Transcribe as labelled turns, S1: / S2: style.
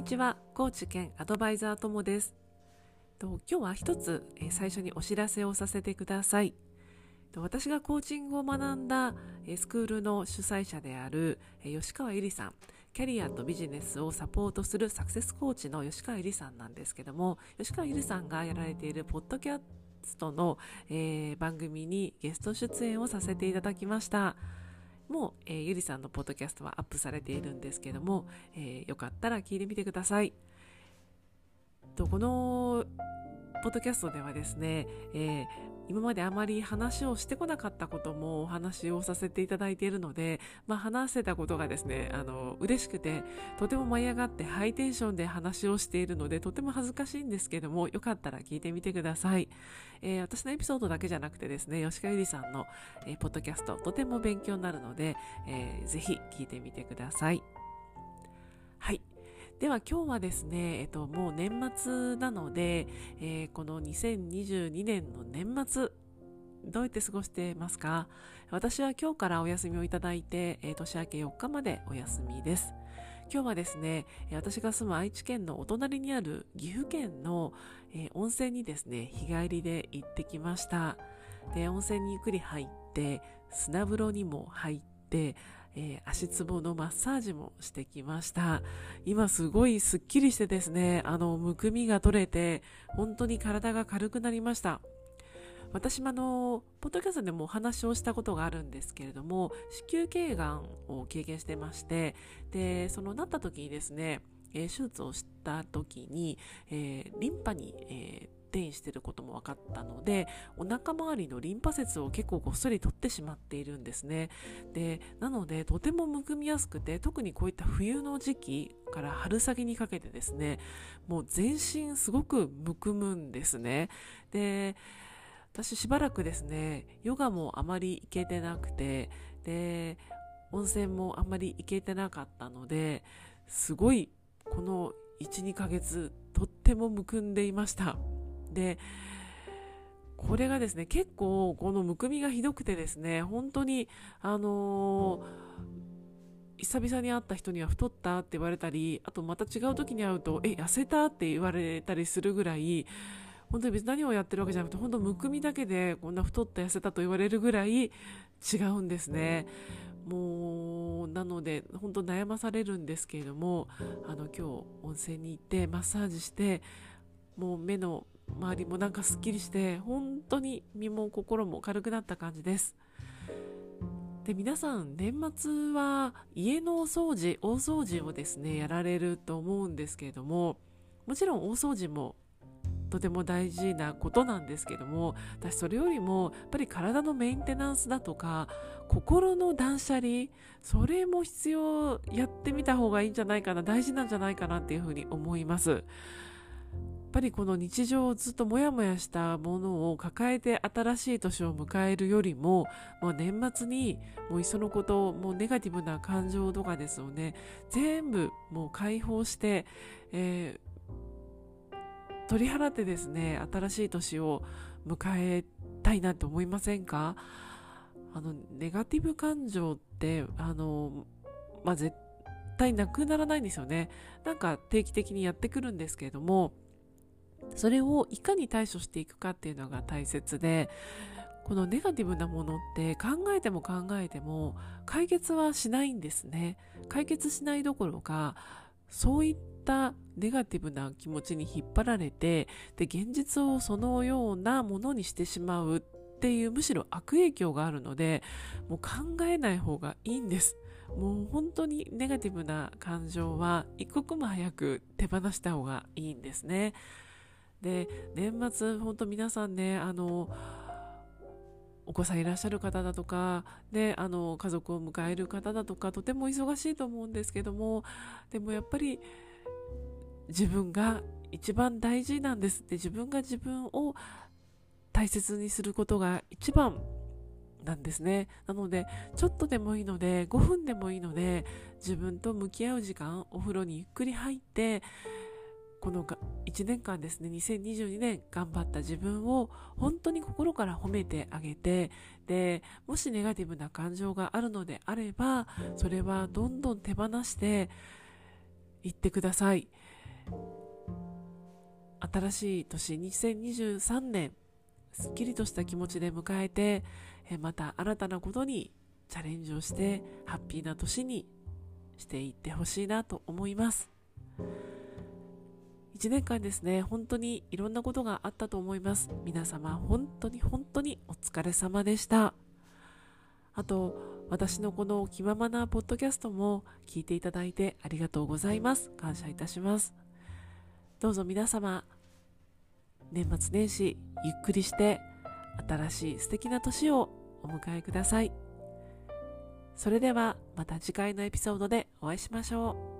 S1: にちはコーチ兼アドバイザーともです。今日は一つ、最初にお知らせをさせてください。私がコーチングを学んだスクールの主催者である吉川ゆりさん。キャリアとビジネスをサポートするサクセスコーチの吉川ゆりさんなんですけども吉川ゆりさんがやられているポッドキャストの、え番組にゲスト出演をさせていただきました。も、えーゆりさんのポッドキャストはアップされているんですけども、えーよかったら聞いてみてください。とこのポッドキャストではですね、えー今まであまり話をしてこなかったこともお話をさせていただいているので、まあ、話せたことがですねあの嬉しくてとても舞い上がってハイテンションで話をしているのでとても恥ずかしいんですけどもよかったら聞いてみてください、えー私のエピソードだけじゃなくてですね吉川ゆりさんの、えーポッドキャストとても勉強になるので、えーぜひ聞いてみてくださいはい。では今日はですね、えっと、もう年末なので、えーこの2022年の年末、どうやって過ごしてますか？私は今日からお休みをいただいて、えー年明け4日までお休みです。今日はですね、私が住む愛知県のお隣にある岐阜県の、えー温泉にですね、日帰りで行ってきました。で、温泉にゆっくり入って、砂風呂にも入って、えー足つぼのマッサージもしてきました。今すごいスッキリしてですね、あの、むくみが取れて、本当に体が軽くなりました。私もあの、ポッドキャストでもお話をしたことがあるんですけれども、子宮頸がんを経験してまして、で、そのなった時にですね、えー手術をした時に、えーリンパに、えー転移していることも分かったので、お腹周りのリンパ節を結構ごっそり取ってしまっているんですね。で、なので、とてもむくみやすくて、特にこういった冬の時期から春先にかけてですね、もう全身すごくむくむんですね。で、私しばらくですね、ヨガもあまり行けてなくて、で、温泉もあんまり行けてなかったので、すごいこの1、2ヶ月、とってもむくんでいました。で、これがですね、結構このむくみがひどくてですね、本当に、あのー久々に会った人には太ったって言われたり、あとまた違う時に会うと、え、痩せたって言われたりするぐらい、本当に別に何をやってるわけじゃなくて、本当むくみだけでこんな太った痩せたと言われるぐらい違うんですね。もう、なので、本当悩まされるんですけれども、あの、今日温泉に行ってマッサージして、もう目の周りもなんかすっきりして、本当に身も心も軽くなった感じです。で、皆さん、年末は家のお掃除、大掃除をですね、やられると思うんですけれども、もちろん大掃除もとても大事なことなんですけども私それよりもやっぱり体のメンテナンスだとか心の断捨離それも必要やってみた方がいいんじゃないかな大事なんじゃないかなっていうふうに思いますぱりこの日常をずっとモヤモヤしたものを抱えて新しい年を迎えるよりももう年末にもういっそのこともうネガティブな感情とかですよね。全部もう解放して、えー取り払ってですね新しい年を迎えたいなと思いませんか？あのネガティブ感情ってあの、まあ、絶対なくならないんですよね。なんか定期的にやってくるんですけれどもそれをいかに対処していくかっていうのが大切でこのネガティブなものって考えても考えても解決はしないんですね。解決しないどころかそういったネガティブな気持ちに引っ張られてで現実をそのようなものにしてしまうっていうむしろ悪影響があるのでもう考えない方がいいんです。もう本当にネガティブな感情は一刻も早く手放した方がいいんですね。で年末本当皆さんねあのお子さんいらっしゃる方だとか、で、あの、家族を迎える方だとか、とても忙しいと思うんですけども、でもやっぱり自分が一番大事なんですって、自分が自分を大切にすることが一番なんですね。なので、ちょっとでもいいので、5分でもいいので、自分と向き合う時間、お風呂にゆっくり入って、この1年間ですね、2022年頑張った自分を本当に心から褒めてあげて、で、もしネガティブな感情があるのであれば、それはどんどん手放していってください。新しい年2023年すっきりとした気持ちで迎えてまた新たなことにチャレンジをしてハッピーな年にしていってほしいなと思います1年間ですね本当にいろんなことがあったと思います皆様本当に本当にお疲れ様でしたあと私のこの気ままなポッドキャストも聞いていただいてありがとうございます感謝いたしますどうぞ皆様年末年始ゆっくりして新しい素敵な年をお迎えください。それではまた次回のエピソードでお会いしましょう。